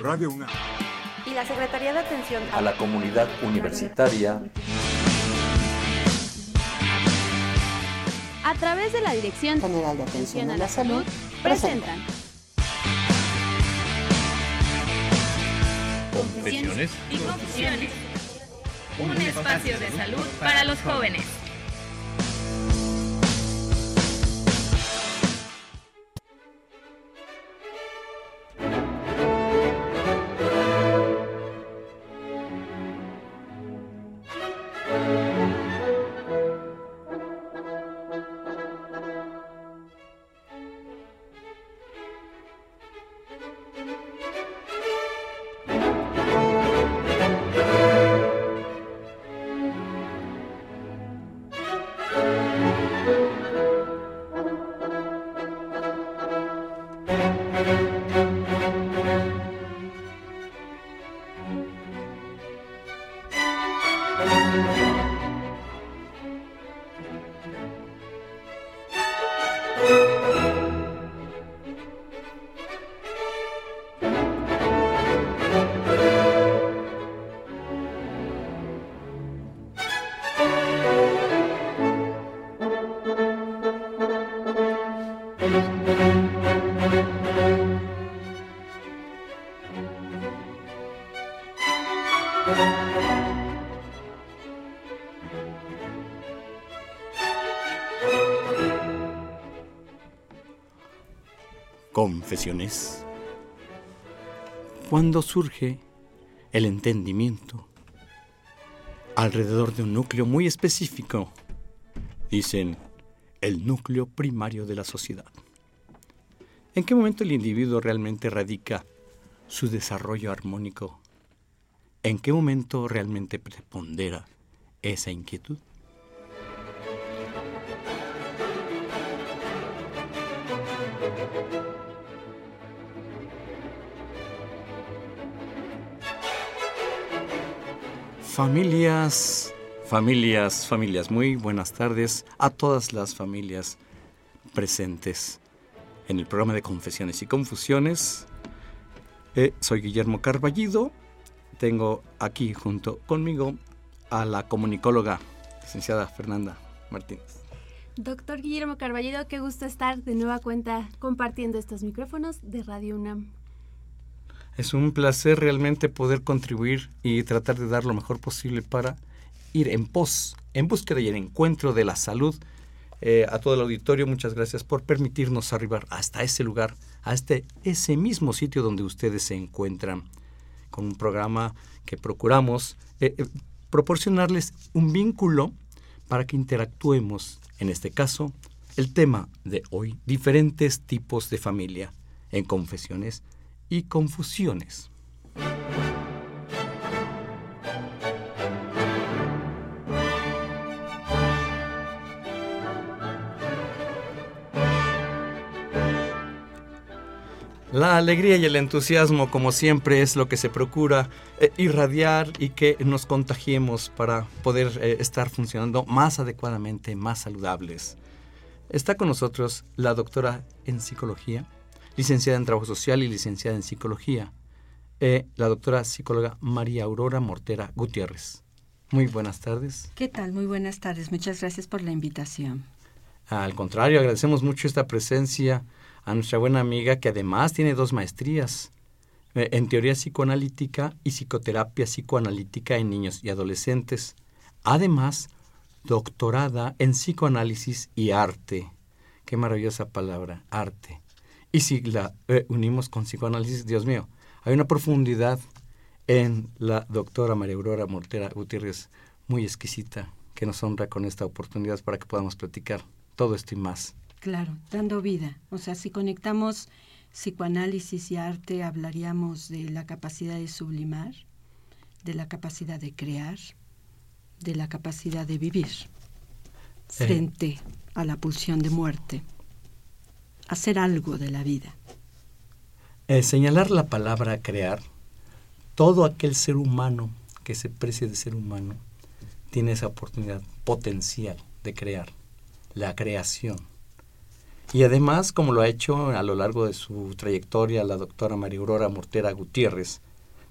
Radio UNAM. Y la Secretaría de Atención a la Comunidad Universitaria. A través de la Dirección General de Atención a la Salud presentan. Confesiones. Y confusiones. Un espacio de salud para los jóvenes. Confesiones. Cuando surge el entendimiento alrededor de un núcleo muy específico, dicen el núcleo primario de la sociedad. ¿En qué momento el individuo realmente radica su desarrollo armónico? ¿En qué momento realmente prepondera esa inquietud? Familias, familias, familias, muy buenas tardes a todas las familias presentes en el programa de Confesiones y Confusiones. Eh, soy Guillermo Carballido, tengo aquí junto conmigo a la comunicóloga, licenciada Fernanda Martínez. Doctor Guillermo Carballido, qué gusto estar de nueva cuenta compartiendo estos micrófonos de Radio UNAM. Es un placer realmente poder contribuir y tratar de dar lo mejor posible para ir en pos, en búsqueda y en encuentro de la salud. Eh, a todo el auditorio, muchas gracias por permitirnos arribar hasta ese lugar, a este, ese mismo sitio donde ustedes se encuentran, con un programa que procuramos eh, eh, proporcionarles un vínculo para que interactuemos, en este caso, el tema de hoy, diferentes tipos de familia, en confesiones y confusiones. La alegría y el entusiasmo, como siempre, es lo que se procura eh, irradiar y que nos contagiemos para poder eh, estar funcionando más adecuadamente, más saludables. Está con nosotros la doctora en psicología, licenciada en Trabajo Social y licenciada en Psicología, eh, la doctora psicóloga María Aurora Mortera Gutiérrez. Muy buenas tardes. ¿Qué tal? Muy buenas tardes. Muchas gracias por la invitación. Al contrario, agradecemos mucho esta presencia a nuestra buena amiga que además tiene dos maestrías eh, en teoría psicoanalítica y psicoterapia psicoanalítica en niños y adolescentes. Además, doctorada en psicoanálisis y arte. Qué maravillosa palabra, arte. Y si la eh, unimos con psicoanálisis, Dios mío, hay una profundidad en la doctora María Aurora Mortera Gutiérrez muy exquisita que nos honra con esta oportunidad para que podamos platicar todo esto y más. Claro, dando vida. O sea, si conectamos psicoanálisis y arte, hablaríamos de la capacidad de sublimar, de la capacidad de crear, de la capacidad de vivir frente a la pulsión de muerte, hacer algo de la vida. Eh, señalar la palabra crear, todo aquel ser humano que se precie de ser humano tiene esa oportunidad potencial de crear, la creación. Y además, como lo ha hecho a lo largo de su trayectoria la doctora María Aurora Mortera Gutiérrez,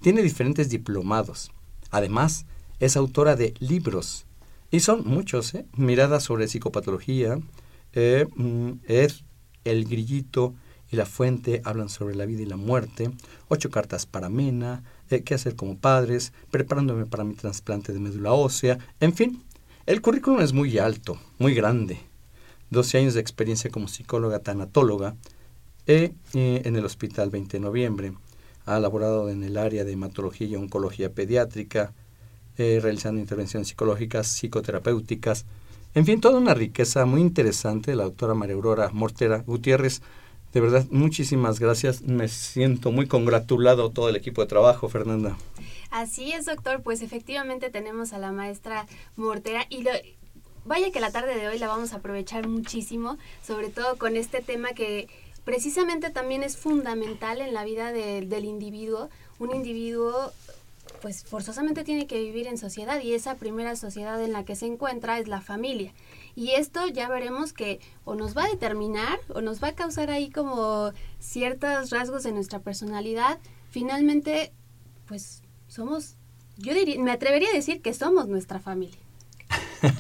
tiene diferentes diplomados. Además, es autora de libros. Y son muchos, ¿eh? Miradas sobre psicopatología, eh, mm, El Grillito y La Fuente hablan sobre la vida y la muerte, Ocho cartas para Mena, eh, Qué hacer como padres, Preparándome para mi trasplante de médula ósea, en fin, el currículum es muy alto, muy grande. 12 años de experiencia como psicóloga tanatóloga eh, en el Hospital 20 de Noviembre. Ha laborado en el área de hematología y oncología pediátrica, eh, realizando intervenciones psicológicas, psicoterapéuticas, en fin, toda una riqueza muy interesante de la doctora María Aurora Mortera Gutiérrez. De verdad, muchísimas gracias. Me siento muy congratulado todo el equipo de trabajo, Fernanda. Así es, doctor. Pues efectivamente tenemos a la maestra Mortera y lo, vaya que la tarde de hoy la vamos a aprovechar muchísimo, sobre todo con este tema que precisamente también es fundamental en la vida del individuo. Un individuo pues forzosamente tiene que vivir en sociedad y esa primera sociedad en la que se encuentra es la familia. Y esto ya veremos que o nos va a determinar o nos va a causar ahí como ciertos rasgos de nuestra personalidad. Finalmente, pues somos, yo diría, me atrevería a decir que somos nuestra familia.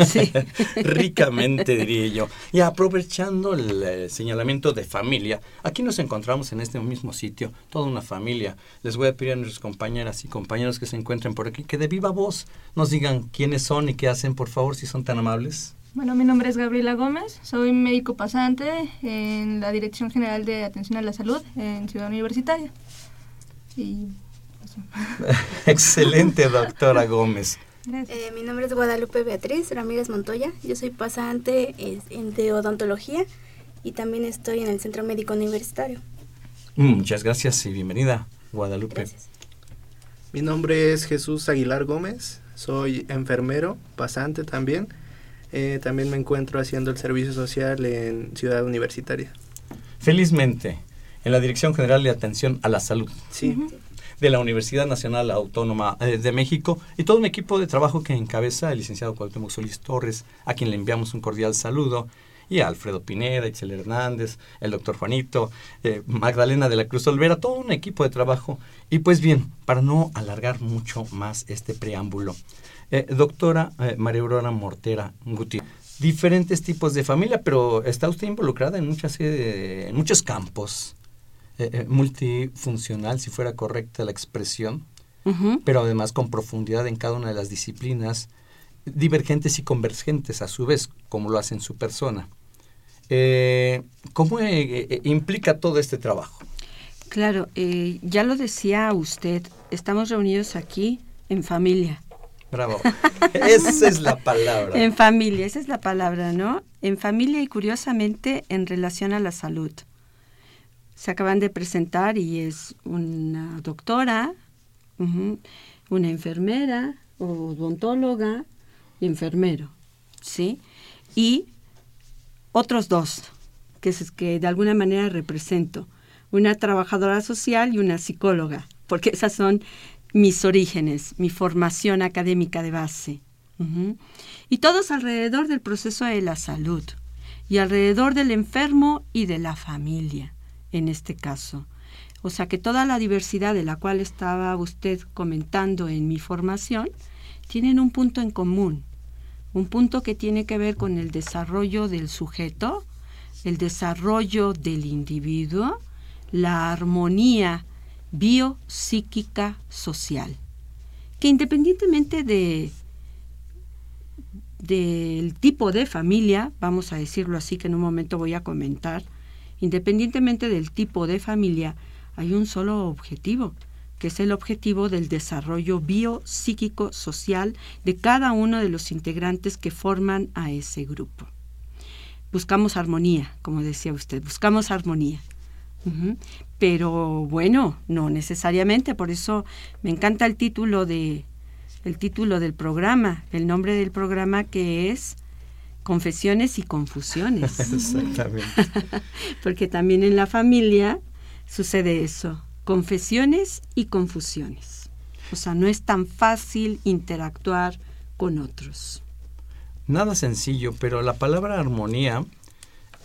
Sí. Ricamente, diría yo. Y aprovechando el, señalamiento de familia, aquí nos encontramos en este mismo sitio, toda una familia. Les voy a pedir a nuestras compañeras y compañeros que se encuentren por aquí que de viva voz nos digan quiénes son y qué hacen, por favor, si son tan amables. Bueno, mi nombre es Gabriela Gómez, soy médico pasante en la Dirección General de Atención a la Salud en Ciudad Universitaria. Y Excelente, doctora Gómez. Eh, mi nombre es Guadalupe Beatriz Ramírez Montoya. Yo soy pasante en, de odontología y también estoy en el Centro Médico Universitario. Muchas gracias y bienvenida, Guadalupe. Mi nombre es Jesús Aguilar Gómez. Soy enfermero, pasante también. Eh, también me encuentro haciendo el servicio social en Ciudad Universitaria. Felizmente, en la Dirección General de Atención a la Salud. Sí de la Universidad Nacional Autónoma eh, de México y todo un equipo de trabajo que encabeza el licenciado Cuauhtémoc Solís Torres, a quien le enviamos un cordial saludo, y a Alfredo Pineda, Itzel Hernández, el doctor Juanito, eh, Magdalena de la Cruz Olvera, todo un equipo de trabajo. Y pues bien, para no alargar mucho más este preámbulo, eh, doctora María Aurora Mortera Guti, diferentes tipos de familia, pero está usted involucrada en, muchas, en muchos campos eh, eh, multifuncional, si fuera correcta la expresión, pero además con profundidad en cada una de las disciplinas, divergentes y convergentes a su vez, como lo hace en su persona. Eh, ¿Cómo implica todo este trabajo? Claro, ya lo decía usted, estamos reunidos aquí en familia. Bravo. Esa es la palabra. En familia, esa es la palabra, ¿no? En familia y curiosamente en relación a la salud se acaban de presentar y es una doctora, una enfermera, odontóloga y enfermero, ¿sí? Y otros dos, que, es, que de alguna manera represento, una trabajadora social y una psicóloga, porque esas son mis orígenes, mi formación académica de base. Y todos alrededor del proceso de la salud y alrededor del enfermo y de la familia en este caso. O sea que toda la diversidad de la cual estaba usted comentando en mi formación tienen un punto en común, un punto que tiene que ver con el desarrollo del sujeto, el desarrollo del individuo, la armonía biopsíquica social, que independientemente de del tipo de familia, vamos a decirlo así, que en un momento voy a comentar, Independientemente del tipo de familia, hay un solo objetivo, que es el objetivo del desarrollo biopsíquico social de cada uno de los integrantes que forman a ese grupo. Buscamos armonía, como decía usted, buscamos armonía. Pero bueno, no necesariamente, por eso me encanta el título de el título del programa, el nombre del programa que es confesiones y confusiones. Exactamente. Porque también en la familia sucede eso, confesiones y confusiones. O sea, no es tan fácil interactuar con otros. Nada sencillo, pero la palabra armonía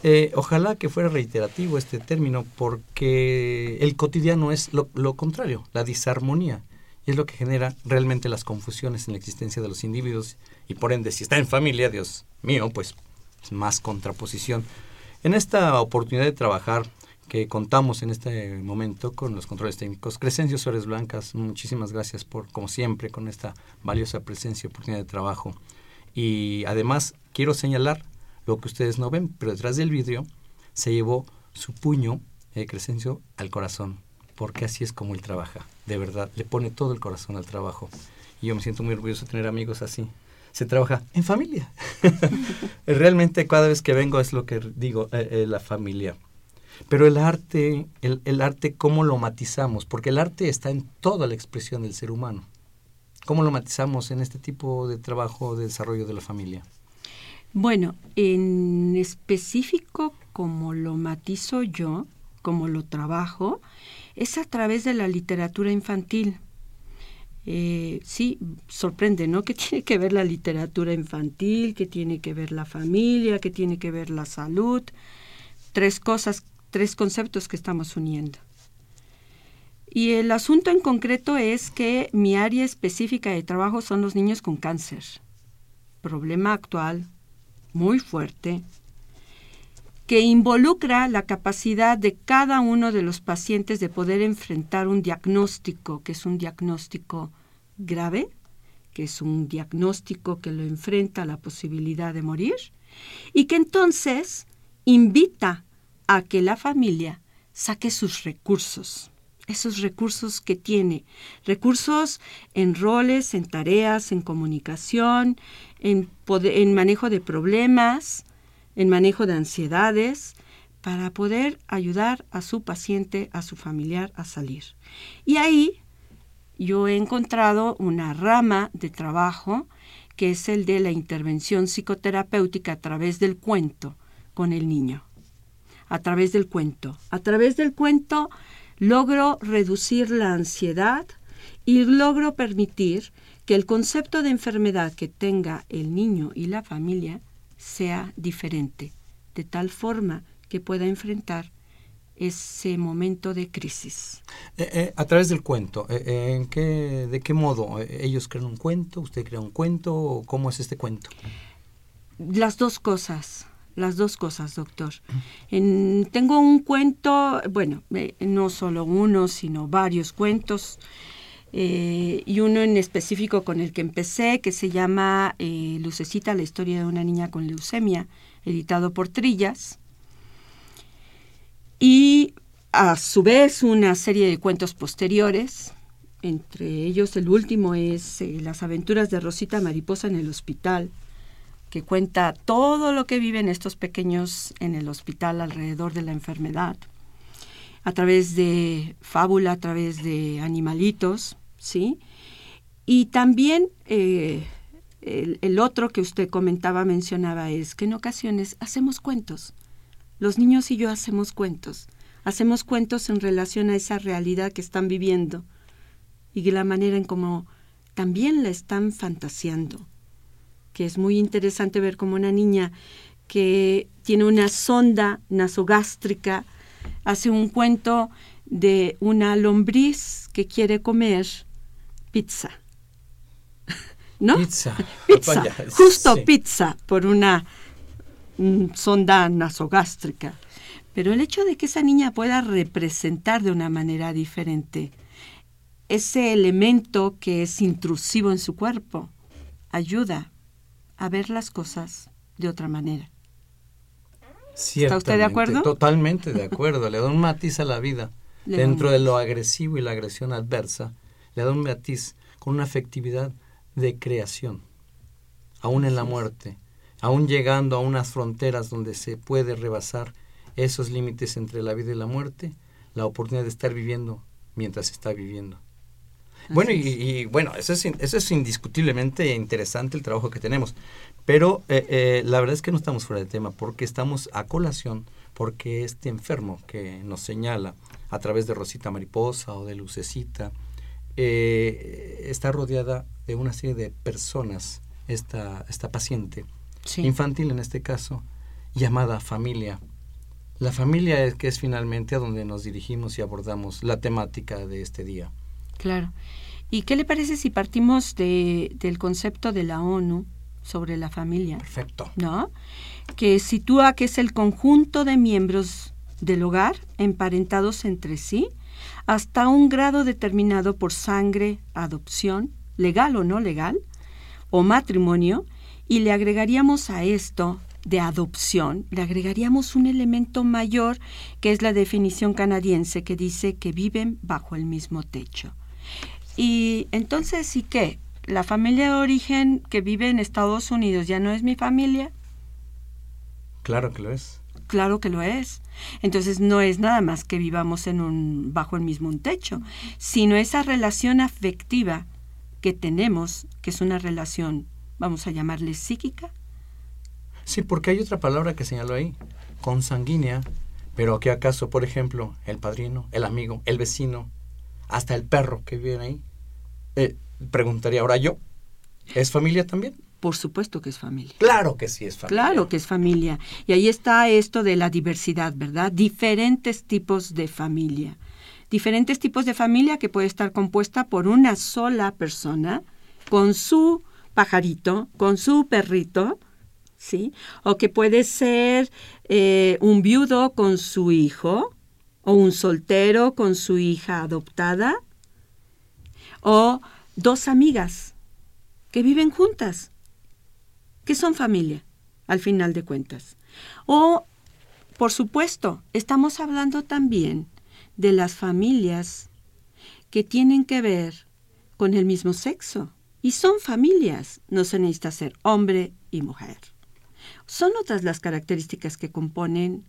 Eh, ojalá que fuera reiterativo este término porque el cotidiano es lo, lo contrario, la disarmonía. Y es lo que genera realmente las confusiones en la existencia de los individuos y por ende, si está en familia, Dios mío, pues más contraposición. En esta oportunidad de trabajar que contamos en este momento con los controles técnicos, Crescencio Suárez Blancas, muchísimas gracias por, como siempre, con esta valiosa presencia y oportunidad de trabajo. Y además quiero señalar lo que ustedes no ven, pero detrás del vidrio se llevó su puño, eh, Crescencio, al corazón, porque así es como él trabaja, de verdad, le pone todo el corazón al trabajo. Y yo me siento muy orgulloso de tener amigos así. Se trabaja en familia. Realmente cada vez que vengo es lo que digo, eh, eh, la familia. Pero el arte, el, el arte, ¿cómo lo matizamos? Porque el arte está en toda la expresión del ser humano. ¿Cómo lo matizamos en este tipo de trabajo de desarrollo de la familia? Bueno, en específico, como lo matizo yo, como lo trabajo, es a través de la literatura infantil. Eh, sí, sorprende, ¿no? Que tiene que ver la literatura infantil, que tiene que ver la familia, que tiene que ver la salud. Tres cosas, tres conceptos que estamos uniendo. Y el asunto en concreto es que mi área específica de trabajo son los niños con cáncer. Problema actual, muy fuerte, que involucra la capacidad de cada uno de los pacientes de poder enfrentar un diagnóstico, que es un diagnóstico grave, que es un diagnóstico que lo enfrenta a la posibilidad de morir, y que entonces invita a que la familia saque sus recursos esos recursos que tiene, recursos en roles, en tareas, en comunicación, en, en manejo de problemas, en manejo de ansiedades, para poder ayudar a su paciente, a su familiar a salir. Y ahí yo he encontrado una rama de trabajo que es el de la intervención psicoterapéutica a través del cuento con el niño. A través del cuento. A través del cuento logro reducir la ansiedad y logro permitir que el concepto de enfermedad que tenga el niño y la familia sea diferente, de tal forma que pueda enfrentar ese momento de crisis. Eh, eh, a través del cuento, eh, ¿en qué, ¿de qué modo? ¿Ellos crean un cuento? ¿Usted crea un cuento? ¿O ¿Cómo es este cuento? Las dos cosas las dos cosas, doctor. tengo un cuento, bueno, no solo uno, sino varios cuentos, eh, y uno en específico con el que empecé, que se llama eh, Lucecita, la historia de una niña con leucemia, editado por Trillas. Y a su vez una serie de cuentos posteriores, entre ellos el último es Las aventuras de Rosita Mariposa en el hospital, que cuenta todo lo que viven estos pequeños en el hospital alrededor de la enfermedad, a través de fábula, a través de animalitos, ¿sí? Y también eh, el, otro que usted comentaba, mencionaba, es que en ocasiones hacemos cuentos. Los niños y yo hacemos cuentos. Hacemos cuentos en relación a esa realidad que están viviendo y la manera en cómo también la están fantaseando que es muy interesante ver como una niña que tiene una sonda nasogástrica hace un cuento de una lombriz que quiere comer pizza. ¿No? Pizza. pizza. Justo pizza por una sonda nasogástrica. Pero el hecho de que esa niña pueda representar de una manera diferente ese elemento que es intrusivo en su cuerpo ayuda a ver las cosas de otra manera. ¿Está usted de acuerdo? Totalmente de acuerdo. Le da un matiz a la vida. Dentro de lo agresivo y la agresión adversa, le da un matiz con una afectividad de creación. Aún en la muerte, aún llegando a unas fronteras donde se puede rebasar esos límites entre la vida y la muerte, la oportunidad de estar viviendo mientras está viviendo. Bueno, y, bueno, eso es, eso es indiscutiblemente interesante el trabajo que tenemos. Pero eh, eh, la verdad es que no estamos fuera de tema porque estamos a colación, porque este enfermo que nos señala a través de Rosita Mariposa o de Lucecita, eh, está rodeada de una serie de personas, esta, esta paciente, infantil en este caso, llamada familia, La familia es que es finalmente a donde nos dirigimos y abordamos la temática de este día. Claro. ¿Y qué le parece si partimos de, del concepto de la ONU sobre la familia? Perfecto. ¿No? Que sitúa que es el conjunto de miembros del hogar emparentados entre sí hasta un grado determinado por sangre, adopción, legal o no legal, o matrimonio, y le agregaríamos a esto de adopción, le agregaríamos un elemento mayor que es la definición canadiense que dice que viven bajo el mismo techo. Y entonces, ¿sí qué? ¿La familia de origen que vive en Estados Unidos ya no es mi familia? Claro que lo es. Claro que lo es. Entonces no es nada más que vivamos en un bajo el mismo techo, sino esa relación afectiva que tenemos, que es una relación, vamos a llamarle psíquica. Sí, porque hay otra palabra que señaló ahí, consanguínea, pero ¿qué acaso, por ejemplo, el padrino, el amigo, el vecino, hasta el perro que vive ahí? Eh, preguntaría ahora yo, ¿es familia también? Por supuesto que es familia. Claro que sí es familia. Claro que es familia. Y ahí está esto de la diversidad, ¿verdad? Diferentes tipos de familia. Diferentes tipos de familia que puede estar compuesta por una sola persona con su pajarito, con su perrito, ¿sí? O que puede ser eh, un viudo con su hijo, o un soltero con su hija adoptada, o dos amigas que viven juntas son familia, al final de cuentas. O, por supuesto, estamos hablando también de las familias que tienen que ver con el mismo sexo. Y son familias, no se necesita ser hombre y mujer. Son otras las características que componen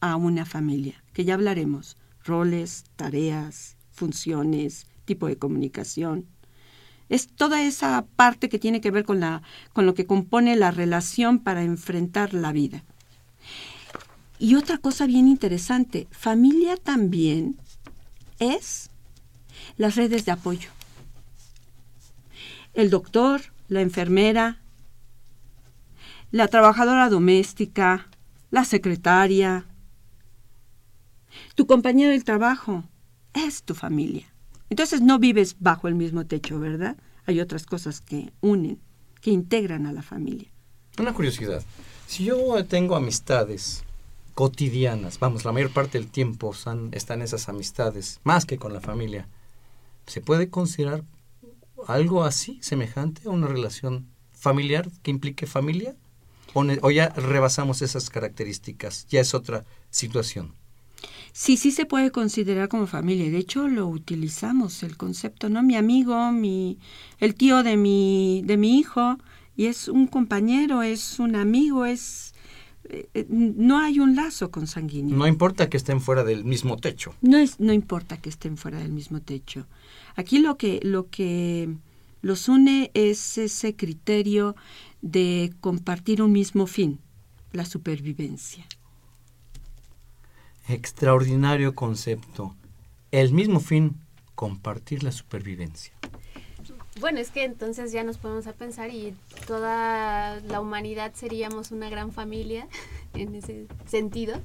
a una familia, que ya hablaremos, roles, tareas, funciones, tipo de comunicación, es toda esa parte que tiene que ver con, la, con lo que compone la relación para enfrentar la vida. Y otra cosa bien interesante, familia también es las redes de apoyo. El doctor, la enfermera, la trabajadora doméstica, la secretaria, tu compañero del trabajo, es tu familia. Entonces no vives bajo el mismo techo, ¿verdad? Hay otras cosas que unen, que integran a la familia. Una curiosidad. Si yo tengo amistades cotidianas, vamos, la mayor parte del tiempo están esas amistades, más que con la familia, ¿se puede considerar algo así, semejante a una relación familiar que implique familia? o ya rebasamos esas características? Ya es otra situación. Sí, sí se puede considerar como familia. De hecho, lo utilizamos el concepto, ¿no? Mi amigo, mi, el tío de mi, de mi hijo, y es un compañero, es un amigo, es eh, eh, no hay un lazo consanguíneo. No importa que estén fuera del mismo techo. No es, no importa que estén fuera del mismo techo. Aquí lo que, lo que los une es ese criterio de compartir un mismo fin, la supervivencia. Extraordinario concepto. El mismo fin, compartir la supervivencia. Bueno, es que entonces ya nos ponemos a pensar y toda la humanidad seríamos una gran familia en ese sentido.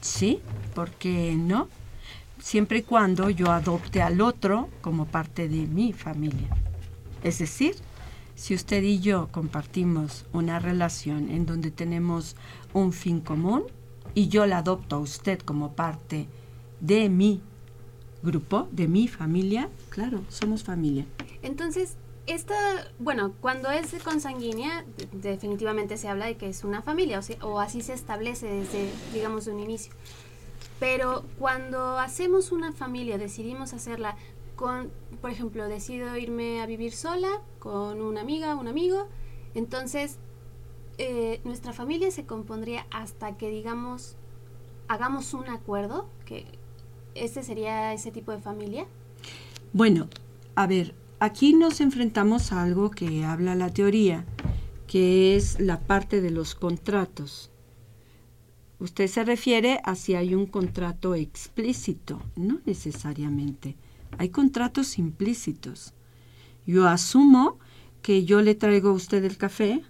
Sí, porque no? Siempre y cuando yo adopte al otro como parte de mi familia. Es decir, si usted y yo compartimos una relación en donde tenemos un fin común, y yo la adopto a usted como parte de mi grupo, de mi familia, claro, somos familia. Entonces, esta, bueno, cuando es consanguínea, definitivamente se habla de que es una familia, o, o así se establece desde, digamos, un inicio. Pero cuando hacemos una familia, decidimos hacerla con, por ejemplo, decido irme a vivir sola con una amiga, un amigo, entonces eh, nuestra familia se compondría hasta que, digamos, hagamos un acuerdo, que ese sería ese tipo de familia. Bueno, a ver, aquí nos enfrentamos a algo que habla la teoría, que es la parte de los contratos. Usted se refiere a si hay un contrato explícito, no necesariamente. Hay contratos implícitos. Yo asumo que yo le traigo a usted el café,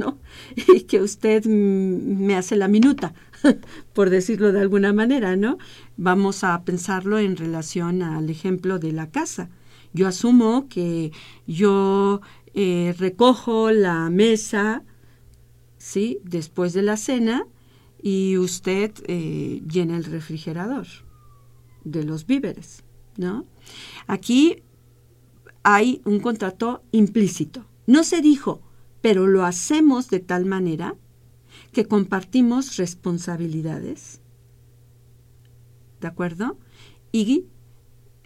Y que usted me hace la minuta, por decirlo de alguna manera, ¿no? Vamos a pensarlo en relación al ejemplo de la casa. Yo asumo que yo eh, recojo la mesa, ¿sí? Después de la cena y usted eh, llena el refrigerador de los víveres, ¿no? Aquí hay un contrato implícito. No se dijo, pero lo hacemos de tal manera que compartimos responsabilidades. ¿De acuerdo? Y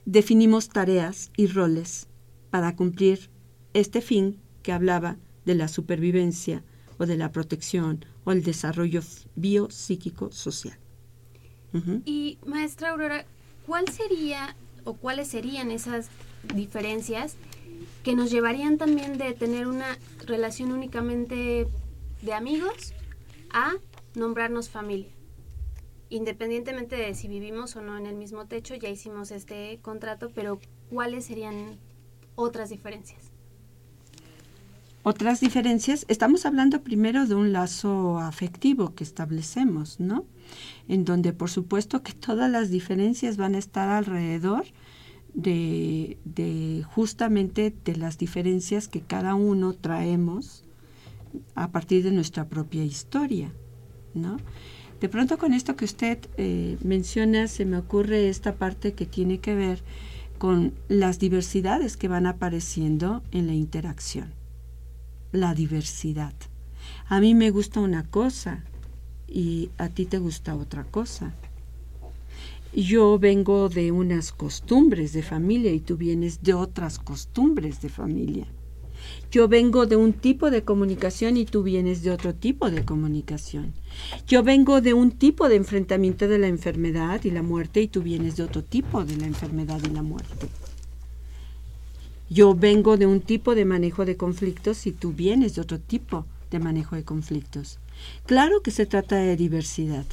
definimos tareas y roles para cumplir este fin que hablaba de la supervivencia o de la protección o el desarrollo biopsíquico social. Y maestra Aurora, ¿cuál sería o cuáles serían esas diferencias que nos llevarían también de tener una relación únicamente de amigos a nombrarnos familia? Independientemente de si vivimos o no en el mismo techo, ya hicimos este contrato, pero ¿cuáles serían otras diferencias? Otras diferencias, estamos hablando primero de un lazo afectivo que establecemos, ¿no? En donde por supuesto que todas las diferencias van a estar alrededor de, justamente de las diferencias que cada uno traemos a partir de nuestra propia historia, ¿no? De pronto con esto que usted eh, menciona se me ocurre esta parte que tiene que ver con las diversidades que van apareciendo en la interacción la diversidad. A mí me gusta una cosa y a ti te gusta otra cosa. Yo vengo de unas costumbres de familia y tú vienes de otras costumbres de familia. Yo vengo de un tipo de comunicación y tú vienes de otro tipo de comunicación. Yo vengo de un tipo de enfrentamiento de la enfermedad y la muerte y tú vienes de otro tipo de la enfermedad y la muerte. Yo vengo de un tipo de manejo de conflictos y tú vienes de otro tipo de manejo de conflictos. Claro que se trata de diversidad.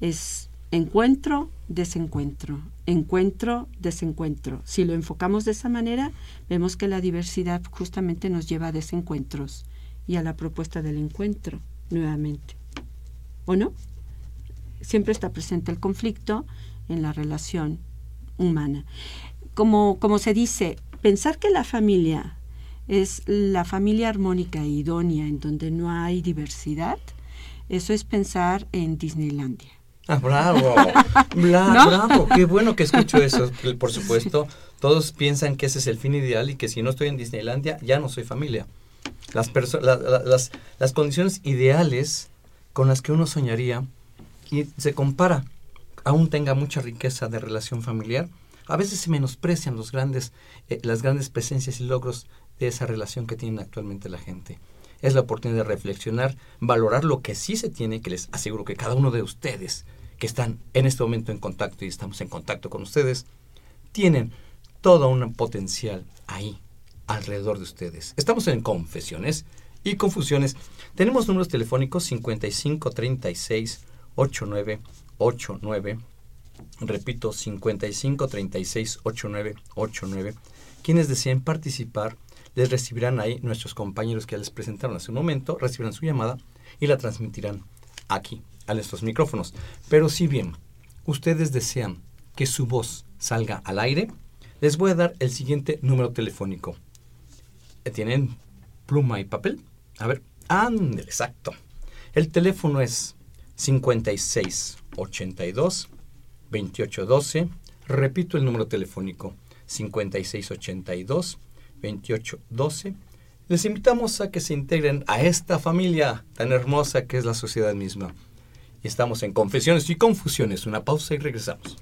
Es encuentro, desencuentro, encuentro, desencuentro. Si lo enfocamos de esa manera, vemos que la diversidad justamente nos lleva a desencuentros y a la propuesta del encuentro nuevamente. ¿O no? Siempre está presente el conflicto en la relación humana como, como se dice, pensar que la familia es la familia armónica e idónea en donde no hay diversidad, eso es pensar en Disneylandia. Ah, bravo, bravo, qué bueno que escucho eso. Por supuesto, todos piensan que ese es el fin ideal y que si no estoy en Disneylandia ya no soy familia. Las, las, las condiciones ideales con las que uno soñaría y se compara, aún tenga mucha riqueza de relación familiar, a veces se menosprecian los grandes, eh, las grandes presencias y logros de esa relación que tiene actualmente la gente. Es la oportunidad de reflexionar, valorar lo que sí se tiene, que les aseguro que cada uno de ustedes que están en este momento en contacto y estamos en contacto con ustedes, tienen todo un potencial ahí, alrededor de ustedes. Estamos en confesiones y confusiones. Tenemos números telefónicos 5536 8989 Repito, 55 36 89 89. Quienes deseen participar, les recibirán ahí nuestros compañeros que les presentaron hace un momento, recibirán su llamada y la transmitirán aquí, a nuestros micrófonos. Pero si bien ustedes desean que su voz salga al aire, les voy a dar el siguiente número telefónico. ¿Tienen pluma y papel? A ver, ándale, exacto. El teléfono es 56 82 2812. Repito el número telefónico 5682 2812. Les invitamos a que se integren a esta familia tan hermosa que es la sociedad misma. Y estamos en Confesiones y Confusiones. Una pausa y regresamos.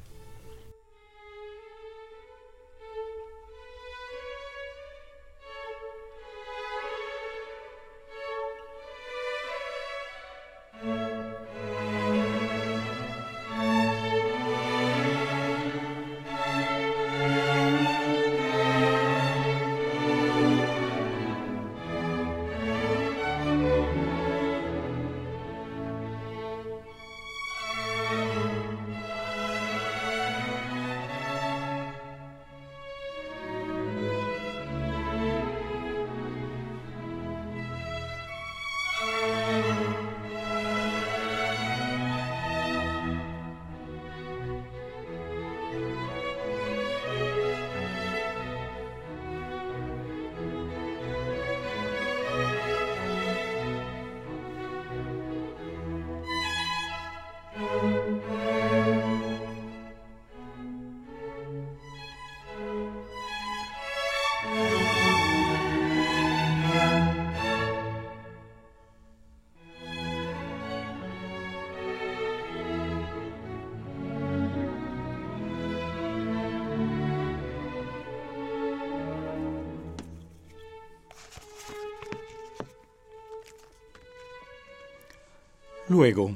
Luego,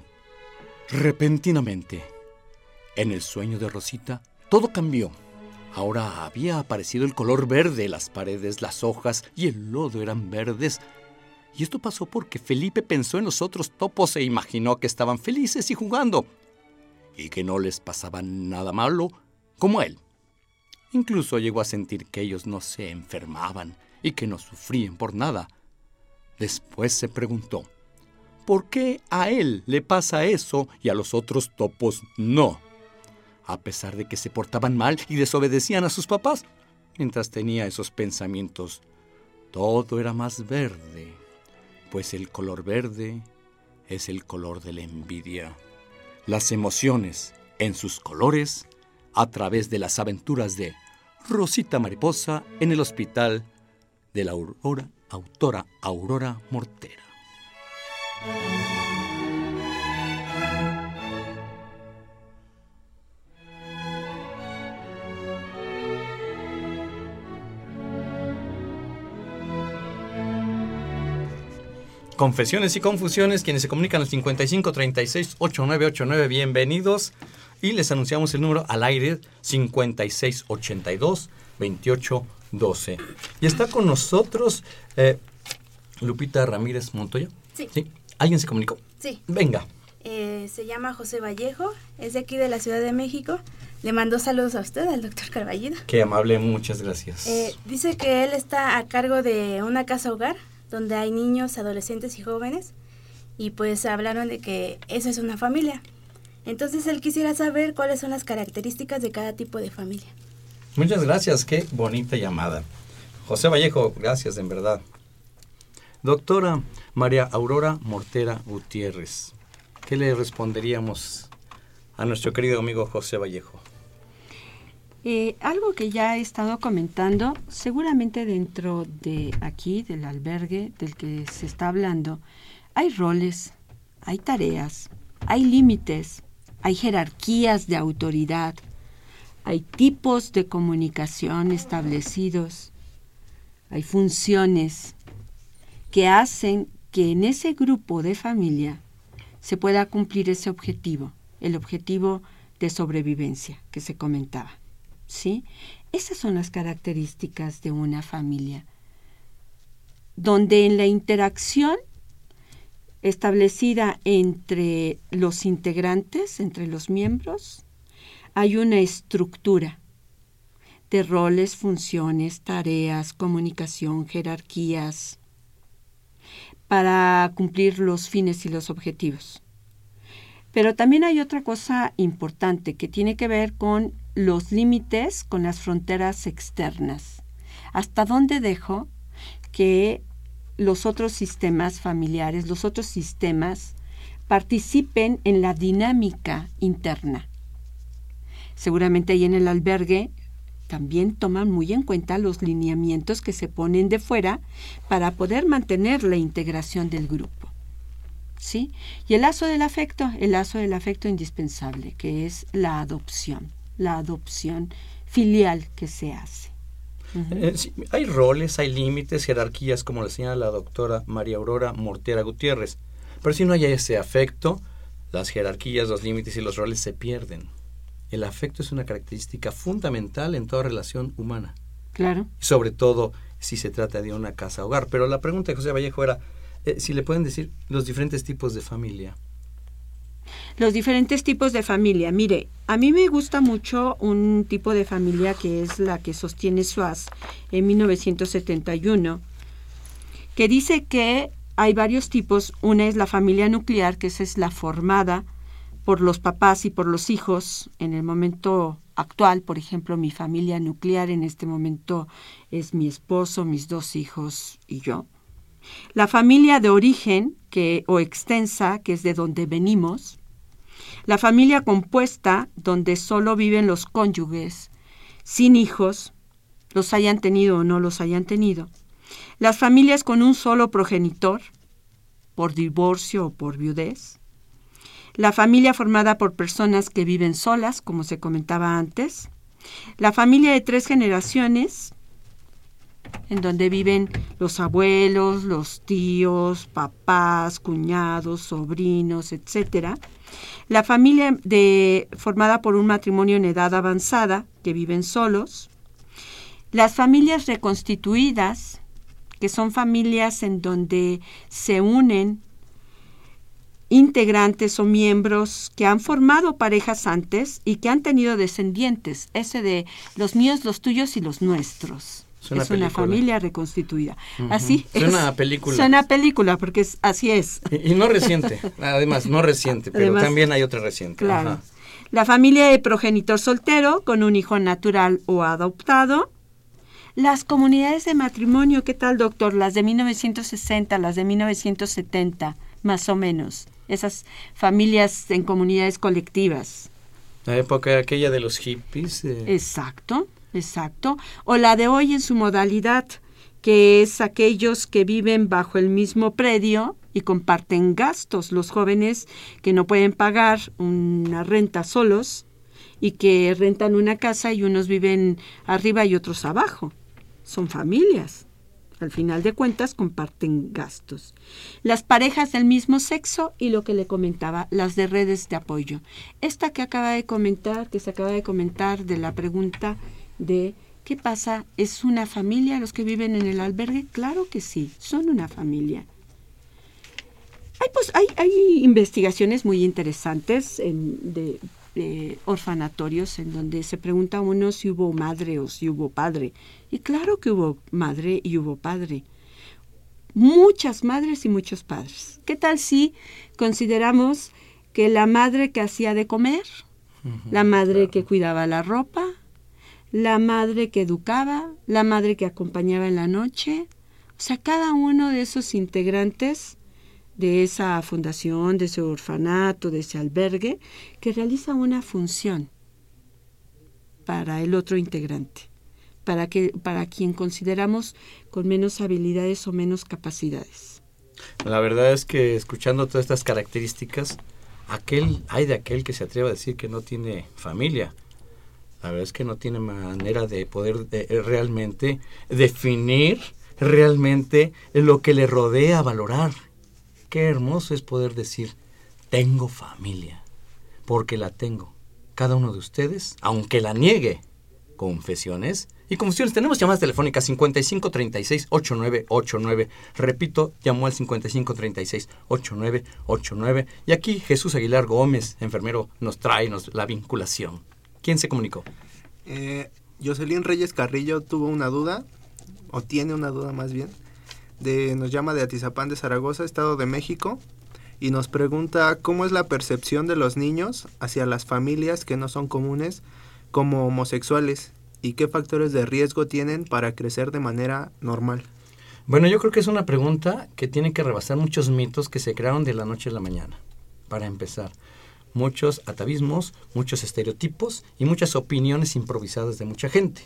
repentinamente, en el sueño de Rosita, todo cambió. Ahora había aparecido el color verde, las paredes, las hojas y el lodo eran verdes. Y esto pasó porque Felipe pensó en los otros topos e imaginó que estaban felices y jugando, y que no les pasaba nada malo como él. Incluso llegó a sentir que ellos no se enfermaban y que no sufrían por nada. Después se preguntó, ¿por qué a él le pasa eso y a los otros topos no? A pesar de que se portaban mal y desobedecían a sus papás, mientras tenía esos pensamientos, todo era más verde, pues el color verde es el color de la envidia. Las emociones, en sus colores, a través de las aventuras de Rosita Mariposa en el hospital de la Aurora, autora Aurora Mortera. Confesiones y confusiones, quienes se comunican al 55 36 8989, bienvenidos. Y les anunciamos el número al aire 56 82 28 12. Y está con nosotros eh, Lupita Ramírez Montoya. Sí. ¿Alguien se comunicó? Sí. Venga. Eh, se llama José Vallejo, es de aquí de la Ciudad de México. Le mandó saludos a usted, al doctor Carballido. Qué amable, muchas gracias. Eh, dice que él está a cargo de una casa hogar donde hay niños, adolescentes y jóvenes. Y pues hablaron de que eso es una familia. Entonces él quisiera saber cuáles son las características de cada tipo de familia. Muchas gracias, qué bonita llamada. José Vallejo, gracias en verdad. Doctora María Aurora Mortera Gutiérrez, ¿qué le responderíamos a nuestro querido amigo José Vallejo? Eh, algo que ya he estado comentando, seguramente dentro de aquí, del albergue del que se está hablando, hay roles, hay tareas, hay límites, hay jerarquías de autoridad, hay tipos de comunicación establecidos, hay funciones que hacen que en ese grupo de familia se pueda cumplir ese objetivo, el objetivo de sobrevivencia que se comentaba. ¿Sí? Esas son las características de una familia, donde en la interacción establecida entre los integrantes, entre los miembros, hay una estructura de roles, funciones, tareas, comunicación, jerarquías, para cumplir los fines y los objetivos. Pero también hay otra cosa importante que tiene que ver con los límites, con las fronteras externas. ¿Hasta dónde dejo que los otros sistemas familiares, los otros sistemas, participen en la dinámica interna? Seguramente ahí en el albergue también toman muy en cuenta los lineamientos que se ponen de fuera para poder mantener la integración del grupo. ¿Sí? Y el lazo del afecto, el lazo del afecto indispensable, que es la adopción, la adopción filial que se hace. Eh, hay roles, hay límites, jerarquías, como le señala la doctora María Aurora Mortera Gutiérrez. Pero si no hay ese afecto, las jerarquías, los límites y los roles se pierden. El afecto es una característica fundamental en toda relación humana. Claro. Sobre todo si se trata de una casa hogar. Pero la pregunta de José Vallejo era, eh, si le pueden decir los diferentes tipos de familia. Los diferentes tipos de familia. Mire, a mí me gusta mucho un tipo de familia que es la que sostiene Suaz en 1971, que dice que hay varios tipos. Una es la familia nuclear, que esa es la formada por los papás y por los hijos en el momento actual. Por ejemplo, mi familia nuclear en este momento es mi esposo, mis dos hijos y yo. La familia de origen que, o extensa, que es de donde venimos. La familia compuesta, donde solo viven los cónyuges, sin hijos, los hayan tenido o no los hayan tenido. Las familias con un solo progenitor, por divorcio o por viudez. La familia formada por personas que viven solas, como se comentaba antes. La familia de tres generaciones, en donde viven los abuelos, los tíos, papás, cuñados, sobrinos, etcétera. La familia de, formada por un matrimonio en edad avanzada, que viven solos. Las familias reconstituidas, que son familias en donde se unen integrantes o miembros que han formado parejas antes y que han tenido descendientes, ese de los míos, los tuyos y los nuestros. Es una es una familia reconstituida. Así es. Suena a película. Suena a película, porque es, así es. Y, y no reciente, además, no reciente, pero Además, también hay otra reciente. Claro. Ajá. La familia de progenitor soltero con un hijo natural o adoptado. Las comunidades de matrimonio, ¿qué tal, doctor? Las de 1960, las de 1970, más o menos. Esas familias en comunidades colectivas. La época aquella de los hippies. eh, Exacto, exacto. O la de hoy en su modalidad, que es aquellos que viven bajo el mismo predio y comparten gastos. Los jóvenes que no pueden pagar una renta solos y que rentan una casa y unos viven arriba y otros abajo. Son familias. Al final de cuentas comparten gastos. Las parejas del mismo sexo y lo que le comentaba, las de redes de apoyo. Esta que acaba de comentar, que se acaba de comentar de la pregunta de ¿qué pasa? ¿Es una familia los que viven en el albergue? Claro que sí, son una familia. Hay, pues, hay, hay investigaciones muy interesantes en- de, de orfanatorios en donde se pregunta a uno si hubo madre o si hubo padre. Y claro que hubo madre y hubo padre. Muchas madres y muchos padres. ¿Qué tal si consideramos que la madre que hacía de comer, la madre que cuidaba la ropa, la madre que educaba, la madre que acompañaba en la noche, o sea, cada uno de esos integrantes de esa fundación, de ese orfanato, de ese albergue, que realiza una función para el otro integrante, para, que, para quien consideramos con menos habilidades o menos capacidades. La verdad es que escuchando todas estas características, aquel, hay de aquel que se atreva a decir que no tiene familia. La verdad es que no tiene manera de poder eh, realmente definir realmente lo que le rodea, valorar. Qué hermoso es poder decir, tengo familia, porque la tengo. Cada uno de ustedes, aunque la niegue, confesiones y confusiones. Tenemos llamadas telefónicas 5536-8989. Repito, llamó al 5536-8989. Y aquí Jesús Aguilar Gómez, enfermero, nos trae nos, la vinculación. ¿Quién se comunicó? Eh, Jocelyn Reyes Carrillo tuvo una duda, o tiene una duda más bien, nos llama de Atizapán de Zaragoza, Estado de México, y nos pregunta cómo es la percepción de los niños hacia las familias que no son comunes como homosexuales y qué factores de riesgo tienen para crecer de manera normal. Bueno, yo creo que es una pregunta que tiene que rebasar muchos mitos que se crearon de la noche a la mañana. Para empezar, muchos atavismos, muchos estereotipos y muchas opiniones improvisadas de mucha gente.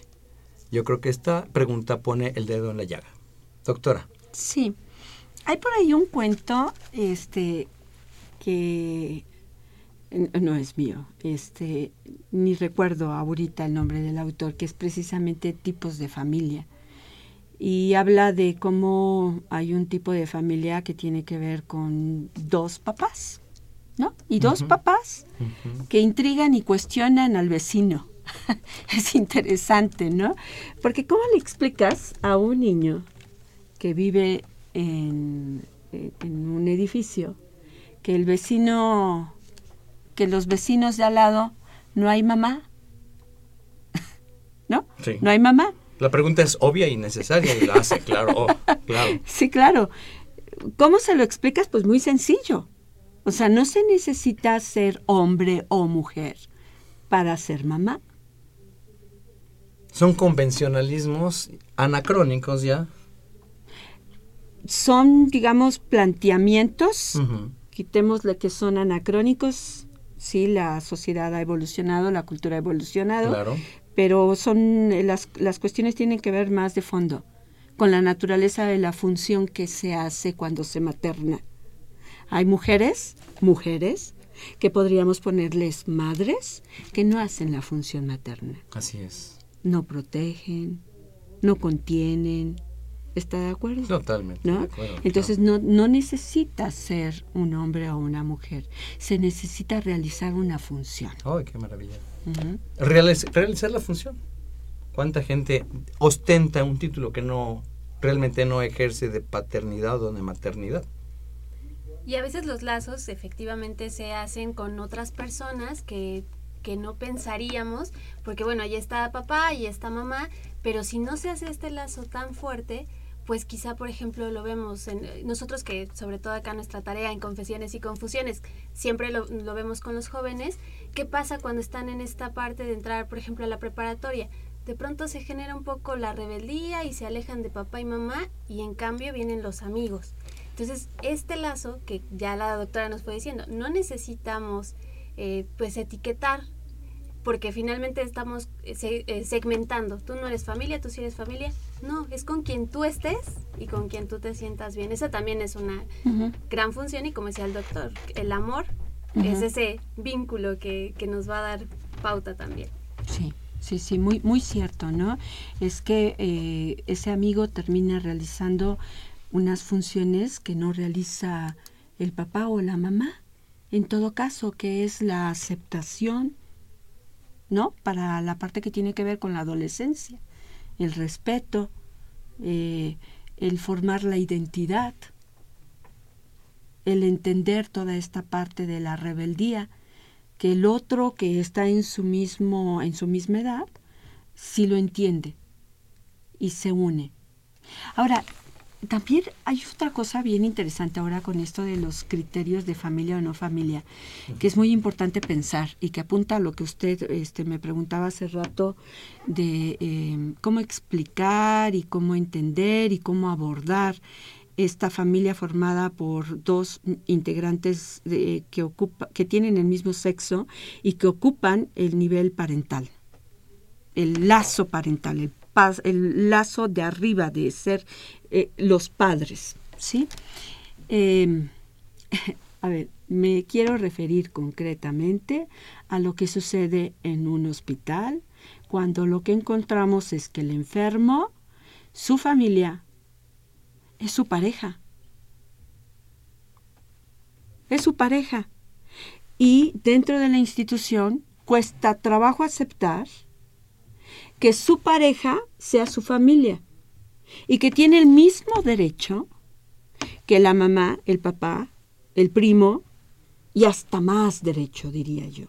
Yo creo que esta pregunta pone el dedo en la llaga. Doctora. Sí. Hay por ahí un cuento este que no es mío, este ni recuerdo ahorita el nombre del autor, que es precisamente tipos de familia. Y habla de cómo hay un tipo de familia que tiene que ver con dos papás, ¿no? Y dos papás que intrigan y cuestionan al vecino. es interesante, ¿no? Porque ¿cómo le explicas a un niño que vive en, un edificio que el vecino, que los vecinos de al lado no hay mamá? ¿No? Sí. No hay mamá. La pregunta es obvia y necesaria y la hace, claro, oh, claro. Sí, claro. ¿Cómo se lo explicas? Pues muy sencillo. O sea, no se necesita ser hombre o mujer para ser mamá. Son convencionalismos anacrónicos ya. Son, digamos, planteamientos, Ujú. quitémosle que son anacrónicos. Sí, la sociedad ha evolucionado, la cultura ha evolucionado, Claro. pero son eh, las, las cuestiones tienen que ver más de fondo con la naturaleza de la función que se hace cuando se materna. Hay mujeres, mujeres, que podríamos ponerles madres, que no hacen la función materna. Así es. No protegen, no contienen, ¿Está de acuerdo? Totalmente. ¿No? de acuerdo, Entonces no, no necesita ser un hombre o una mujer, se necesita realizar una función. ¡Ay, qué maravilla! Realiz- realizar la función. ¿Cuánta gente ostenta un título que no realmente no ejerce de paternidad o de maternidad? Y a veces los lazos efectivamente se hacen con otras personas que, que no pensaríamos, porque bueno, ahí está papá, ahí está mamá, pero si no se hace este lazo tan fuerte, pues quizá, por ejemplo, lo vemos en nosotros que sobre todo acá nuestra tarea en confesiones y confusiones, siempre lo, vemos con los jóvenes, ¿qué pasa cuando están en esta parte de entrar, por ejemplo, a la preparatoria? De pronto se genera un poco la rebeldía y se alejan de papá y mamá y en cambio vienen los amigos. Entonces, este lazo, que ya la doctora nos fue diciendo, no necesitamos eh, pues etiquetar, porque finalmente estamos eh, eh, segmentando. Tú no eres familia, tú sí eres familia. No, es con quien tú estés y con quien tú te sientas bien. Esa también es una gran función y como decía el doctor, el amor es ese vínculo que, que nos va a dar pauta también. Sí, sí, sí, muy, muy cierto, ¿no? Es que eh, ese amigo termina realizando unas funciones que no realiza el papá o la mamá. En todo caso, que es la aceptación, ¿no? Para la parte que tiene que ver con la adolescencia, el respeto, eh, el formar la identidad, el entender toda esta parte de la rebeldía que el otro que está en su mismo en su misma edad sí lo entiende y se une. Ahora, también hay otra cosa bien interesante ahora con esto de los criterios de familia o no familia, que es muy importante pensar y que apunta a lo que usted este, me preguntaba hace rato de eh, cómo explicar y cómo entender y cómo abordar esta familia formada por dos integrantes de- que, ocupa, que tienen el mismo sexo y que ocupan el nivel parental, el lazo parental, el, el lazo de arriba de ser eh, los padres, ¿sí? Eh, a ver, me quiero referir concretamente a lo que sucede en un hospital cuando lo que encontramos es que el enfermo, su familia, es su pareja. Es su pareja. Y dentro de la institución cuesta trabajo aceptar que su pareja sea su familia y que tiene el mismo derecho que la mamá, el papá, el primo y hasta más derecho, diría yo.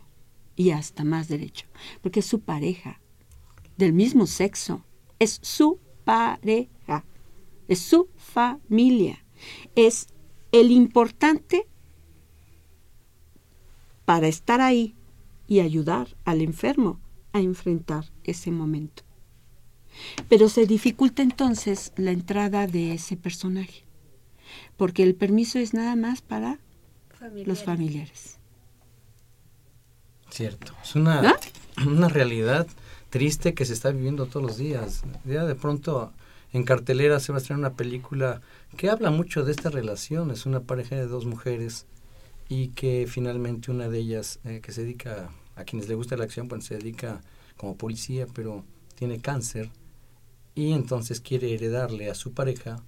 Y hasta más derecho, porque es su pareja, del mismo sexo, es su pareja, es su familia, es el importante para estar ahí y ayudar al enfermo a enfrentar ese momento. Pero se dificulta entonces la entrada de ese personaje, porque el permiso es nada más para los familiares. Cierto. Es una, ¿No? una realidad triste que se está viviendo todos los días. Ya de pronto en cartelera se va a estrenar una película que habla mucho de esta relación. Es una pareja de dos mujeres y que finalmente una de ellas eh, que se dedica, a quienes le gusta la acción, pues se dedica como policía, pero tiene cáncer y entonces quiere heredarle a su pareja,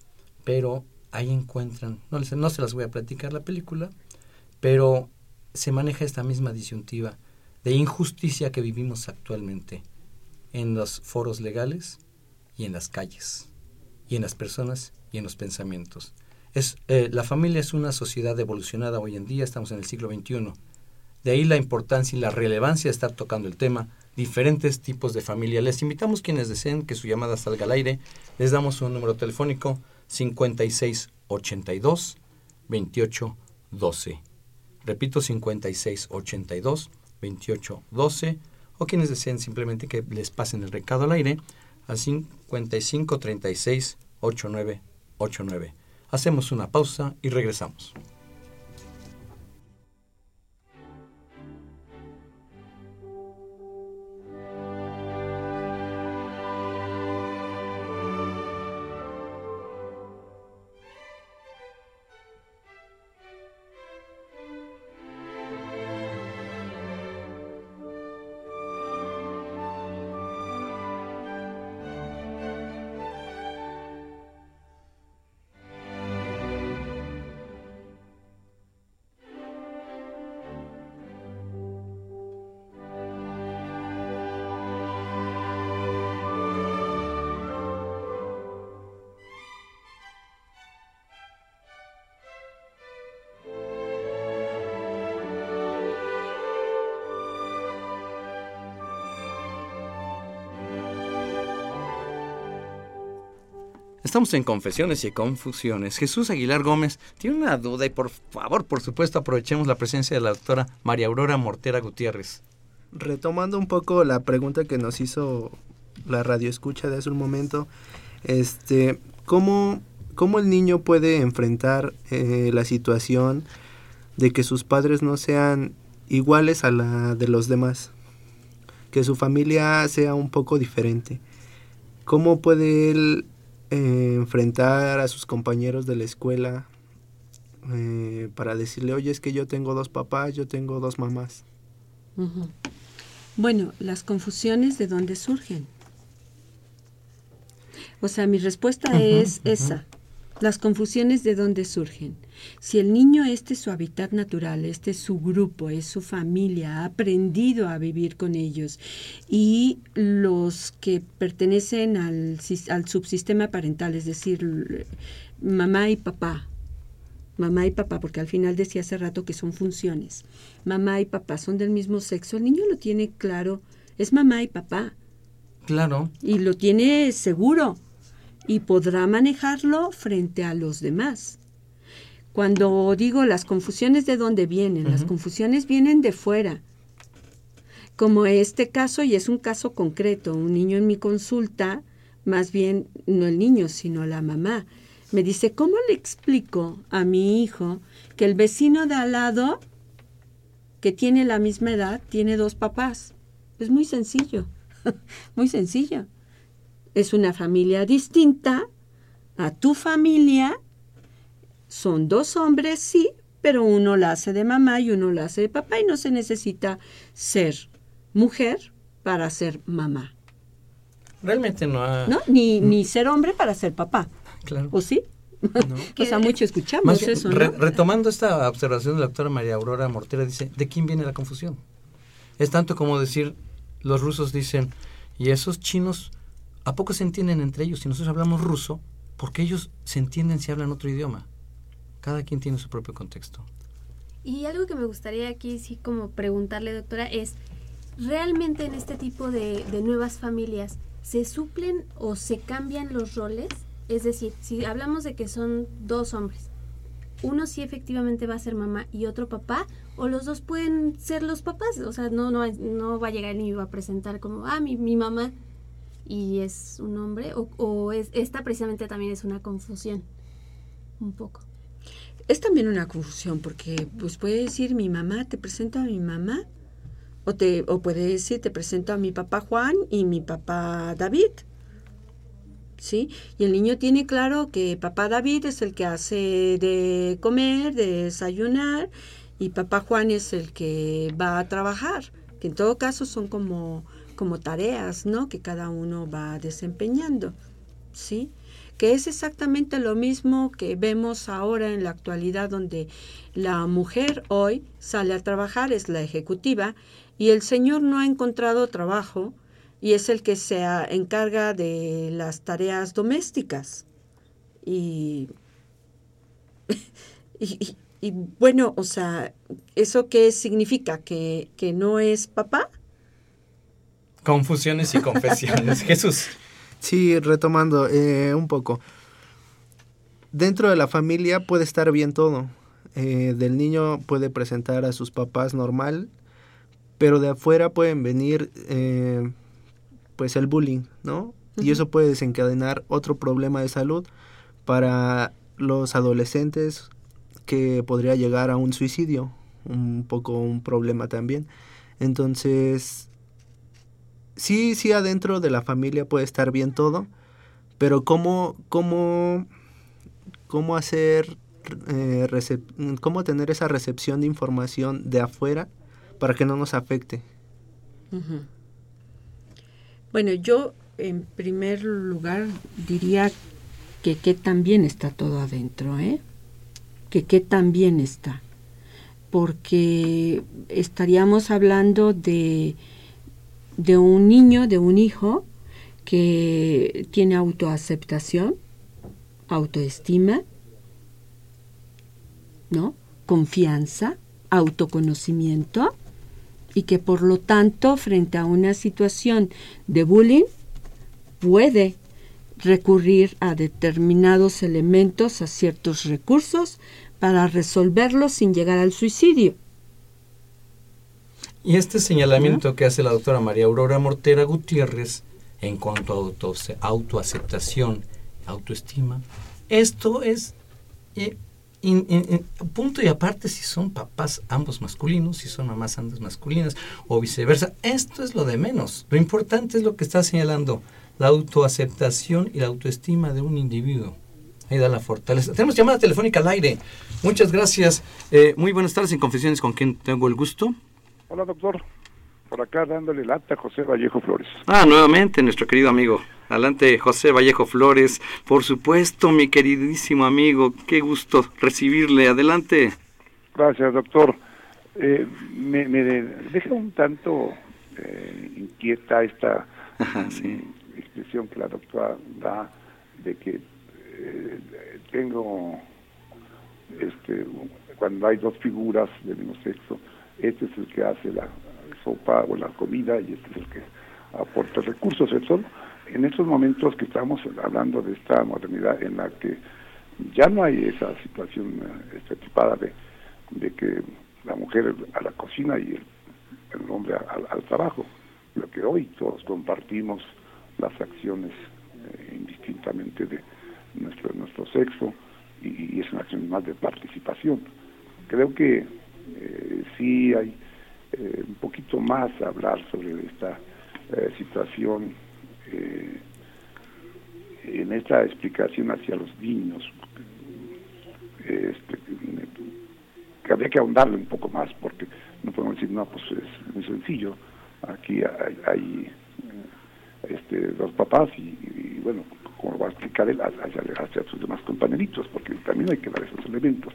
pero ahí encuentran, no, no se las voy a platicar la película, pero se maneja esta misma disyuntiva de injusticia que vivimos actualmente en los foros legales y en las calles, y en las personas y en los pensamientos. Es, eh, la familia es una sociedad evolucionada hoy en día, estamos en el siglo XXI. De ahí la importancia y la relevancia de estar tocando el tema, diferentes tipos de familia. Les invitamos quienes deseen que su llamada salga al aire. Les damos un número telefónico 5682 2812. Repito, 5682 2812 o quienes deseen simplemente que les pasen el recado al aire al 5536 8989. Hacemos una pausa y regresamos. Estamos en Confesiones y Confusiones. Jesús Aguilar Gómez tiene una duda y por favor, por supuesto, aprovechemos la presencia de la doctora María Aurora Mortera Gutiérrez. Retomando un poco la pregunta que nos hizo la radio escucha de hace un momento, este, ¿cómo, cómo el niño puede enfrentar eh, la situación de que sus padres no sean iguales a la de los demás? Que su familia sea un poco diferente. ¿Cómo puede él eh, enfrentar a sus compañeros de la escuela eh, para decirle, oye, es que yo tengo dos papás, yo tengo dos mamás? Bueno, las confusiones de dónde surgen. O sea, mi respuesta es esa. Las confusiones de dónde surgen. Si el niño este es su hábitat natural, este es su grupo, es su familia, ha aprendido a vivir con ellos y los que pertenecen al, al subsistema parental, es decir, mamá y papá, mamá y papá, porque al final decía hace rato que son funciones. Mamá y papá son del mismo sexo, el niño lo tiene claro, es mamá y papá Claro. y lo tiene seguro y podrá manejarlo frente a los demás. Cuando digo las confusiones de dónde vienen, las confusiones vienen de fuera. Como este caso, y es un caso concreto, un niño en mi consulta, más bien no el niño, sino la mamá, me dice, ¿cómo le explico a mi hijo que el vecino de al lado, que tiene la misma edad, tiene dos papás? Es muy sencillo, muy sencillo. Es una familia distinta a tu familia. Son dos hombres, sí, pero uno la hace de mamá y uno la hace de papá y no se necesita ser mujer para ser mamá, Realmente no ha... ¿no? Ni, ni ser hombre para ser papá, Claro. ¿o sí? o sea, mucho escuchamos Más eso, re- ¿no? retomando esta observación de la doctora María Aurora Mortera, dice, ¿de quién viene la confusión? Es tanto como decir, los rusos dicen, ¿y esos chinos a poco se entienden entre ellos? Si nosotros hablamos ruso, porque ellos se entienden si hablan otro idioma. Cada quien tiene su propio contexto. Y algo que me gustaría aquí sí como preguntarle, doctora, es, ¿realmente en este tipo de, nuevas familias se suplen o se cambian los roles? Es decir, si hablamos de que son dos hombres, uno sí efectivamente va a ser mamá y otro papá, o los dos pueden ser los papás, o sea, no, no, no va a llegar ni va a presentar como, ah, mi, mi mamá, y es un hombre, o, o es, esta precisamente también es una confusión, un poco. Es también una confusión porque pues puede decir mi mamá, te presento a mi mamá, o, te, o puede decir te presento a mi papá Juan y mi papá David. ¿Sí? Y el niño tiene claro que papá David es el que hace de comer, de desayunar, y papá Juan es el que va a trabajar, que en todo caso son como, como tareas, ¿no? Que cada uno va desempeñando, ¿sí? Que es exactamente lo mismo que vemos ahora en la actualidad donde la mujer hoy sale a trabajar, es la ejecutiva, y el señor no ha encontrado trabajo y es el que se encarga de las tareas domésticas. Y- y bueno, o sea, ¿eso qué significa? ¿Que, que no es papá? Confusiones y confesiones. Jesús. Sí, retomando eh, un poco. Dentro de la familia puede estar bien todo. Eh, del niño puede presentar a sus papás normal, pero de afuera pueden venir eh, pues el bullying, ¿no? Y eso puede desencadenar otro problema de salud para los adolescentes que podría llegar a un suicidio, un poco un problema también. Entonces, sí, sí, adentro de la familia puede estar bien todo, pero cómo, cómo, cómo hacer, eh, cómo tener esa recepción de información de afuera para que no nos afecte. Bueno, yo en primer lugar diría que qué tan bien está todo adentro, ¿eh? Que qué tan bien está. Porque estaríamos hablando de, de un niño, de un hijo que tiene autoaceptación, autoestima, ¿no? Confianza, autoconocimiento y que por lo tanto frente a una situación de bullying puede recurrir a determinados elementos, a ciertos recursos, para resolverlos sin llegar al suicidio. Y este señalamiento que hace la doctora María Aurora Mortera Gutiérrez en cuanto a auto, autoaceptación, autoestima, esto es eh, punto y aparte si son papás ambos masculinos, si son mamás ambas masculinas o viceversa. Esto es lo de menos. Lo importante es lo que está señalando, la autoaceptación y la autoestima de un individuo. Ahí da la fortaleza. Tenemos llamada telefónica al aire. Muchas gracias. Eh, muy buenas tardes en Confesiones con quien tengo el gusto. Hola doctor, por acá dándole lata a José Vallejo Flores. Ah, nuevamente nuestro querido amigo. Adelante, José Vallejo Flores. Por supuesto, mi queridísimo amigo. Qué gusto recibirle. Adelante. Gracias, doctor. Eh, me, deja un tanto eh, inquieta esta expresión que la doctora da de que eh, tengo, este, cuando hay dos figuras del mismo sexo, este es el que hace la sopa o la comida y este es el que aporta recursos. Eso en estos momentos que estamos hablando de esta modernidad en la que ya no hay esa situación eh, estereotipada de, de que la mujer a la cocina y el, hombre al, trabajo, lo que hoy todos compartimos las acciones eh, indistintamente de nuestro, nuestro sexo y, es una acción más de participación. Creo que eh, sí hay un poquito más a hablar sobre esta situación eh, en esta explicación hacia los niños, este, que habría que ahondarle un poco más, porque no podemos decir, no, pues es muy sencillo, aquí hay, eh, este, dos papás y, bueno, como lo va a explicar él, hacia, sus demás compañeritos, porque también hay que dar esos elementos.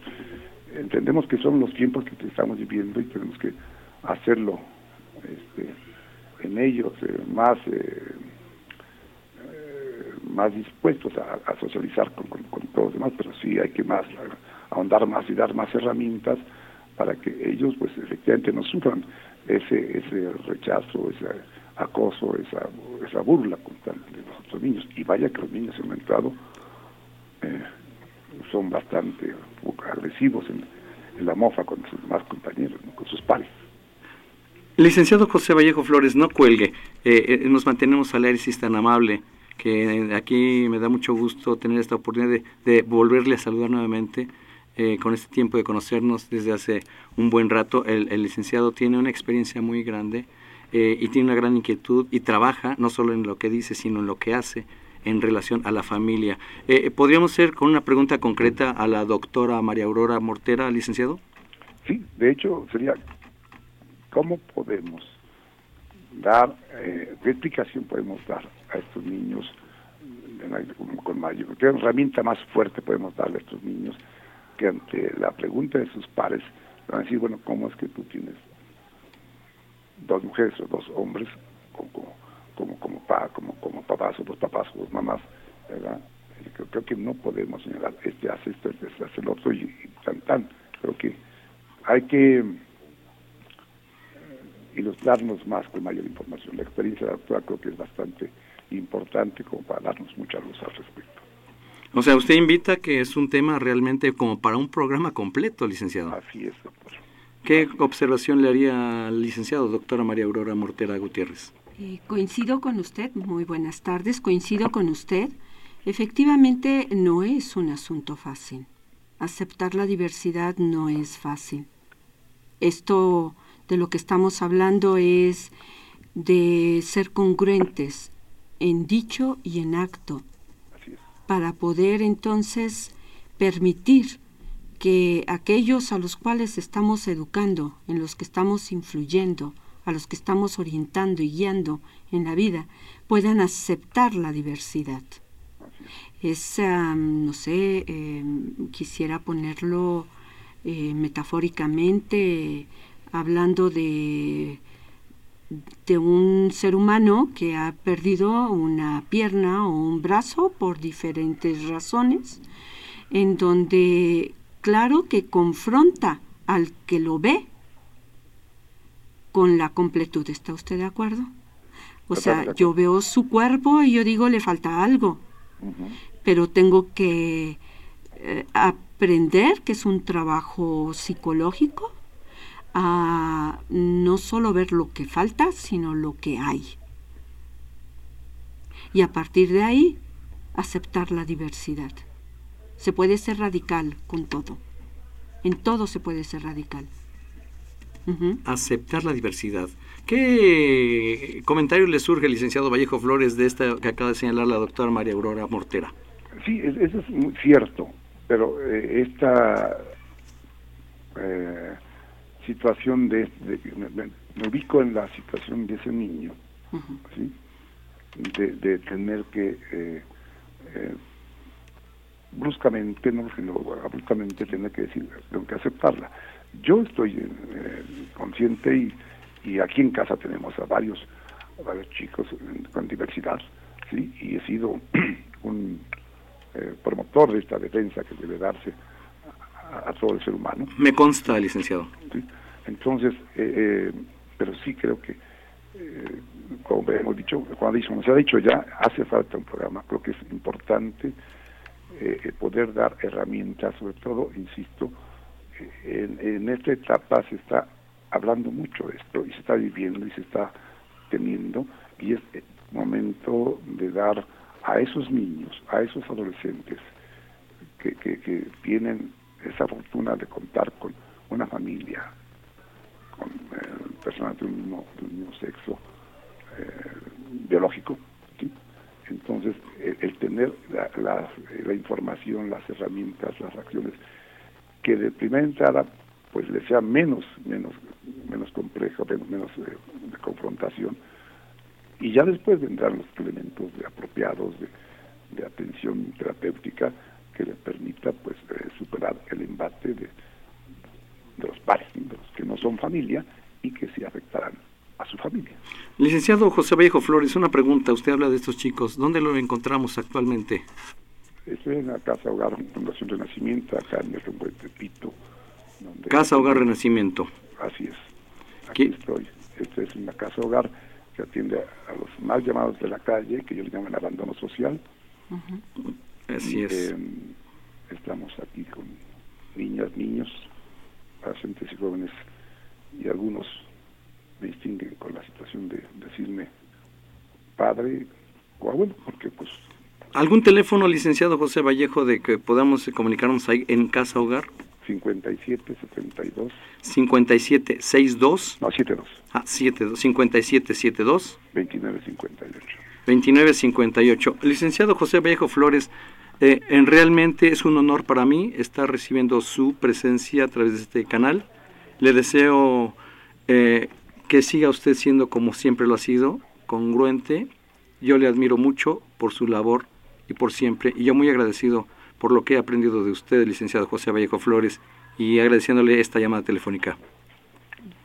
Entendemos que son los tiempos que estamos viviendo y tenemos que hacerlo este, en ellos eh, más más dispuestos a, socializar con, todos los demás, pero sí hay que más ahondar más y dar más herramientas para que ellos pues efectivamente no sufran ese ese rechazo, ese acoso, esa, esa burla constante de los otros niños. Y vaya que los niños en entrado eh, son bastante agresivos en, la mofa con sus demás compañeros, con sus pares. Licenciado José Vallejo Flores, no cuelgue. Eh, eh, nos mantenemos al aire si es tan amable que aquí me da mucho gusto tener esta oportunidad de, volverle a saludar nuevamente eh, con este tiempo de conocernos desde hace un buen rato. El, licenciado tiene una experiencia muy grande eh, y tiene una gran inquietud y trabaja no solo en lo que dice, sino en lo que hace en relación a la familia. Eh, ¿Podríamos ser con una pregunta concreta a la doctora María Aurora Mortera, licenciado? Sí, de hecho sería, ¿cómo podemos dar, qué explicación podemos dar a estos niños con mayor, qué herramienta más fuerte podemos darle a estos niños que ante la pregunta de sus pares van a decir, bueno, ¿cómo es que tú tienes dos mujeres o dos hombres como, como, como, pa, como, como papás o dos papás o dos mamás, ¿verdad? Creo, que no podemos señalar, este hace esto, este hace el otro y, tan tan. Creo que hay que eh, ilustrarnos más con mayor información. La experiencia de la doctora creo que es bastante importante como para darnos mucha luz al respecto. O sea, usted invita que es un tema realmente como para un programa completo, licenciado. Así es, doctor. ¿Qué observación le haría al licenciado, doctora María Aurora Mortera Gutiérrez? Eh, coincido con usted, muy buenas tardes, coincido con usted. Efectivamente, no es un asunto fácil. Aceptar la diversidad no es fácil. Esto de lo que estamos hablando es de ser congruentes en dicho y en acto, para poder entonces permitir que aquellos a los cuales estamos educando, en los que estamos influyendo, a los que estamos orientando y guiando en la vida, puedan aceptar la diversidad. Es, no sé, em, quisiera ponerlo eh, metafóricamente, hablando de de un ser humano que ha perdido una pierna o un brazo por diferentes razones, en donde claro que confronta al que lo ve con la completud. ¿Está usted de acuerdo? O sea, yo veo su cuerpo y yo digo, le falta algo. pero tengo que eh, aprender que es un trabajo psicológico, a no solo ver lo que falta, sino lo que hay. Y a partir de ahí, aceptar la diversidad. Se puede ser radical con todo. En todo se puede ser radical. Aceptar la diversidad. ¿Qué comentario le surge, licenciado Vallejo Flores, de esta que acaba de señalar la doctora María Aurora Mortera? Sí, eso es muy cierto, pero eh, esta eh, situación de, me, ubico en la situación de ese niño, ¿sí? de, tener que eh, bruscamente, no sino abruptamente tener que decir, tengo que aceptarla. Yo estoy consciente y y aquí en casa tenemos a varios, varios chicos con diversidad, ¿sí? y he sido un eh, promotor de esta defensa que debe darse a, todo el ser humano. Me consta, licenciado. Entonces, eh, eh, pero sí creo que, como hemos dicho, cuando se ha dicho ya, hace falta un programa. Creo que es importante poder dar herramientas, sobre todo, insisto, en, en esta etapa se está hablando mucho de esto y se está viviendo y se está teniendo y es momento de dar a esos niños, a esos adolescentes que, tienen esa fortuna de contar con una familia, con eh, personas de un mismo, sexo eh, biológico. Entonces, el, tener la, la, información, las herramientas, las acciones, que de primera entrada pues le sea menos menos menos compleja, menos, menos eh, de confrontación y ya después vendrán los elementos apropiados de, atención terapéutica que le permita pues eh, superar el embate de, de los pares, de los que no son familia y que sí afectarán a su familia. Licenciado José Vallejo Flores, una pregunta. Usted habla de estos chicos. ¿Dónde lo encontramos actualmente? Estoy en la Casa Hogar Fundación Renacimiento, acá en el rumbo de Tepito, Casa Hogar Renacimiento. Así es. Aquí estoy. Esta es una casa hogar que atiende a, los más llamados de la calle, que yo le llamo el abandono social. Así es. Em, estamos aquí con niñas, niños, adolescentes y jóvenes, y algunos me distinguen con la situación de decirme padre o abuelo, porque pues... ¿Algún teléfono, licenciado José Vallejo, de que podamos comunicarnos ahí en Casa Hogar? 57 72 57 62 no 72 ah 72 57 72 29 58 29 58 licenciado José Vallejo Flores eh, en realmente es un honor para mí estar recibiendo su presencia a través de este canal. Le deseo eh, que siga usted siendo como siempre lo ha sido congruente. Yo le admiro mucho por su labor y por siempre y yo muy agradecido por lo que he aprendido de usted, licenciado José Vallejo Flores, y agradeciéndole esta llamada telefónica.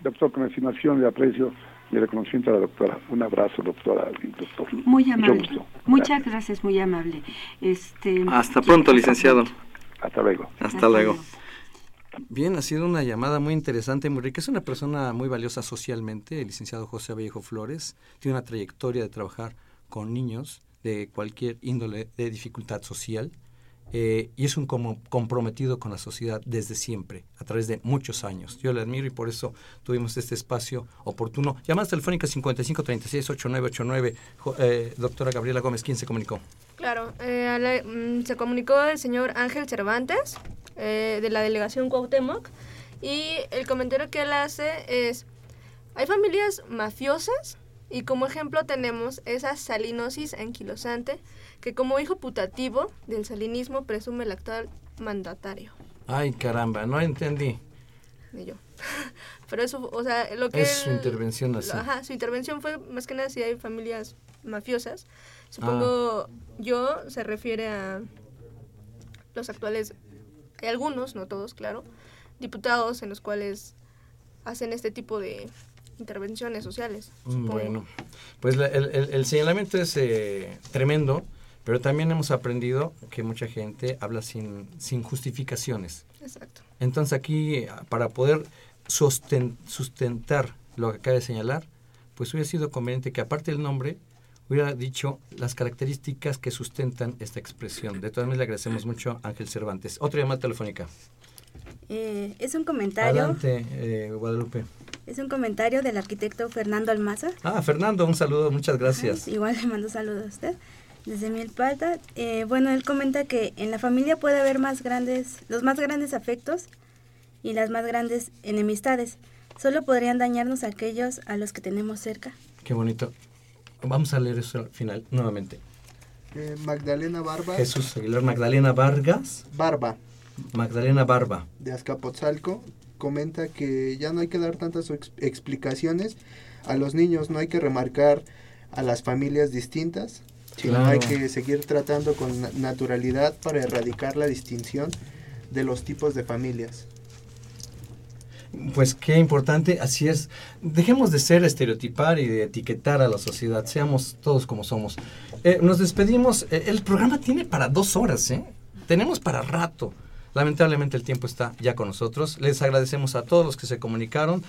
Doctor, con estimación y aprecio y reconocimiento a la doctora. Un abrazo, doctora doctor. Muy amable. Muchas gracias, muy amable. Este, Hasta pronto, licenciado. Hasta luego. Hasta, luego. Bien, ha sido una llamada muy interesante, muy rica. Es una persona muy valiosa socialmente, el licenciado José Vallejo Flores. Tiene una trayectoria de trabajar con niños de cualquier índole de dificultad social eh, y es un como comprometido con la sociedad desde siempre, a través de muchos años. Yo le admiro y por eso tuvimos este espacio oportuno. Llamadas telefónicas 55 36 8989. Eh, doctora Gabriela Gómez, ¿quién se comunicó? Claro, eh, mm, se comunicó el señor Ángel Cervantes de la delegación Cuauhtémoc y el comentario que él hace es, hay familias mafiosas y como ejemplo tenemos esa salinosis anquilosante que como hijo putativo del salinismo presume el actual mandatario. Ay, caramba, no entendí. Ni yo. Pero eso, o sea, lo que... Es su intervención así. Ajá, su intervención fue más que nada si hay familias mafiosas. Supongo ah. yo se refiere a los actuales, hay algunos, no todos, claro, diputados en los cuales hacen este tipo de intervenciones sociales. Bueno, pues el, el, señalamiento es eh, tremendo pero también hemos aprendido que mucha gente habla sin, sin justificaciones. Exacto. Entonces aquí, para poder sustentar lo que acaba de señalar, pues hubiera sido conveniente que aparte del nombre hubiera dicho las características que sustentan esta expresión. De todas maneras, le agradecemos mucho a Ángel Cervantes. Otra llamada telefónica. Eh, es un comentario. Adelante, eh, Guadalupe. Es un comentario del arquitecto Fernando Almaza. Ah, Fernando, un saludo, muchas gracias. Ay, igual le mando saludos a usted. Desde Milpalta, eh, bueno, él comenta que en la familia puede haber más grandes, los más grandes afectos y las más grandes enemistades. Solo podrían dañarnos aquellos a los que tenemos cerca. Qué bonito. Vamos a leer eso al final, nuevamente. Eh, Magdalena Barba. Jesús Aguilar, Magdalena Vargas. Barba. Magdalena Barba. De Azcapotzalco comenta que ya no hay que dar tantas ex- explicaciones a los niños, no hay que remarcar a las familias distintas, sino Claro. hay que seguir tratando con na- naturalidad para erradicar la distinción de los tipos de familias. Pues qué importante, así es. Dejemos de ser estereotipar y de etiquetar a la sociedad, seamos todos como somos. Eh, nos despedimos, Eh, el programa tiene para dos horas, ¿eh? Tenemos para rato. Lamentablemente el tiempo está ya con nosotros. Les agradecemos a todos los que se comunicaron,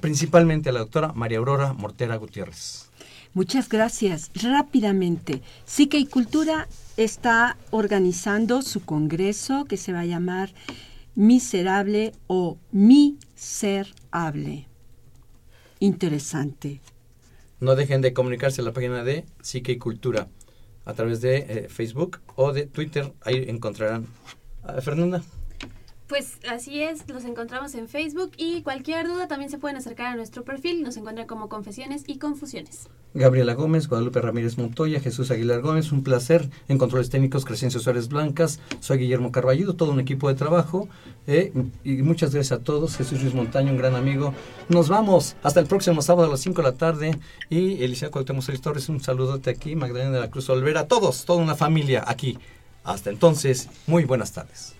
principalmente a la doctora María Aurora Mortera Gutiérrez. Muchas gracias. Rápidamente, Psique y Cultura está organizando su congreso que se va a llamar Miserable o Mi Ser Hable. Interesante. No dejen de comunicarse a la página de Psique y Cultura a través de eh, Facebook o de Twitter. Ahí encontrarán. Fernanda. Pues así es, los encontramos en Facebook y cualquier duda también se pueden acercar a nuestro perfil, nos encuentran como Confesiones y Confusiones. Gabriela Gómez, Guadalupe Ramírez Montoya, Jesús Aguilar Gómez, un placer. En controles técnicos, Crescencio Suárez Blancas, soy Guillermo Carballido, todo un equipo de trabajo. eh, y muchas gracias a todos. Jesús Luis Montaño, un gran amigo. Nos vamos hasta el próximo sábado a las 5 de la tarde. Y Eliseo Cuauhtémoc Torres, un saludote aquí. Magdalena de la Cruz Olvera, todos, toda una familia aquí. Hasta entonces, muy buenas tardes.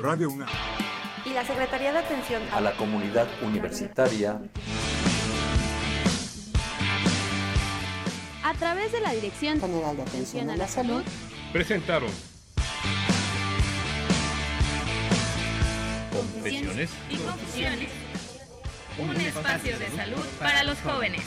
Radio UNAM. Y la Secretaría de Atención a la comunidad universitaria A través de la Dirección General de Atención a la Salud Presentaron Confesiones y Confusiones. Un espacio de salud para los jóvenes.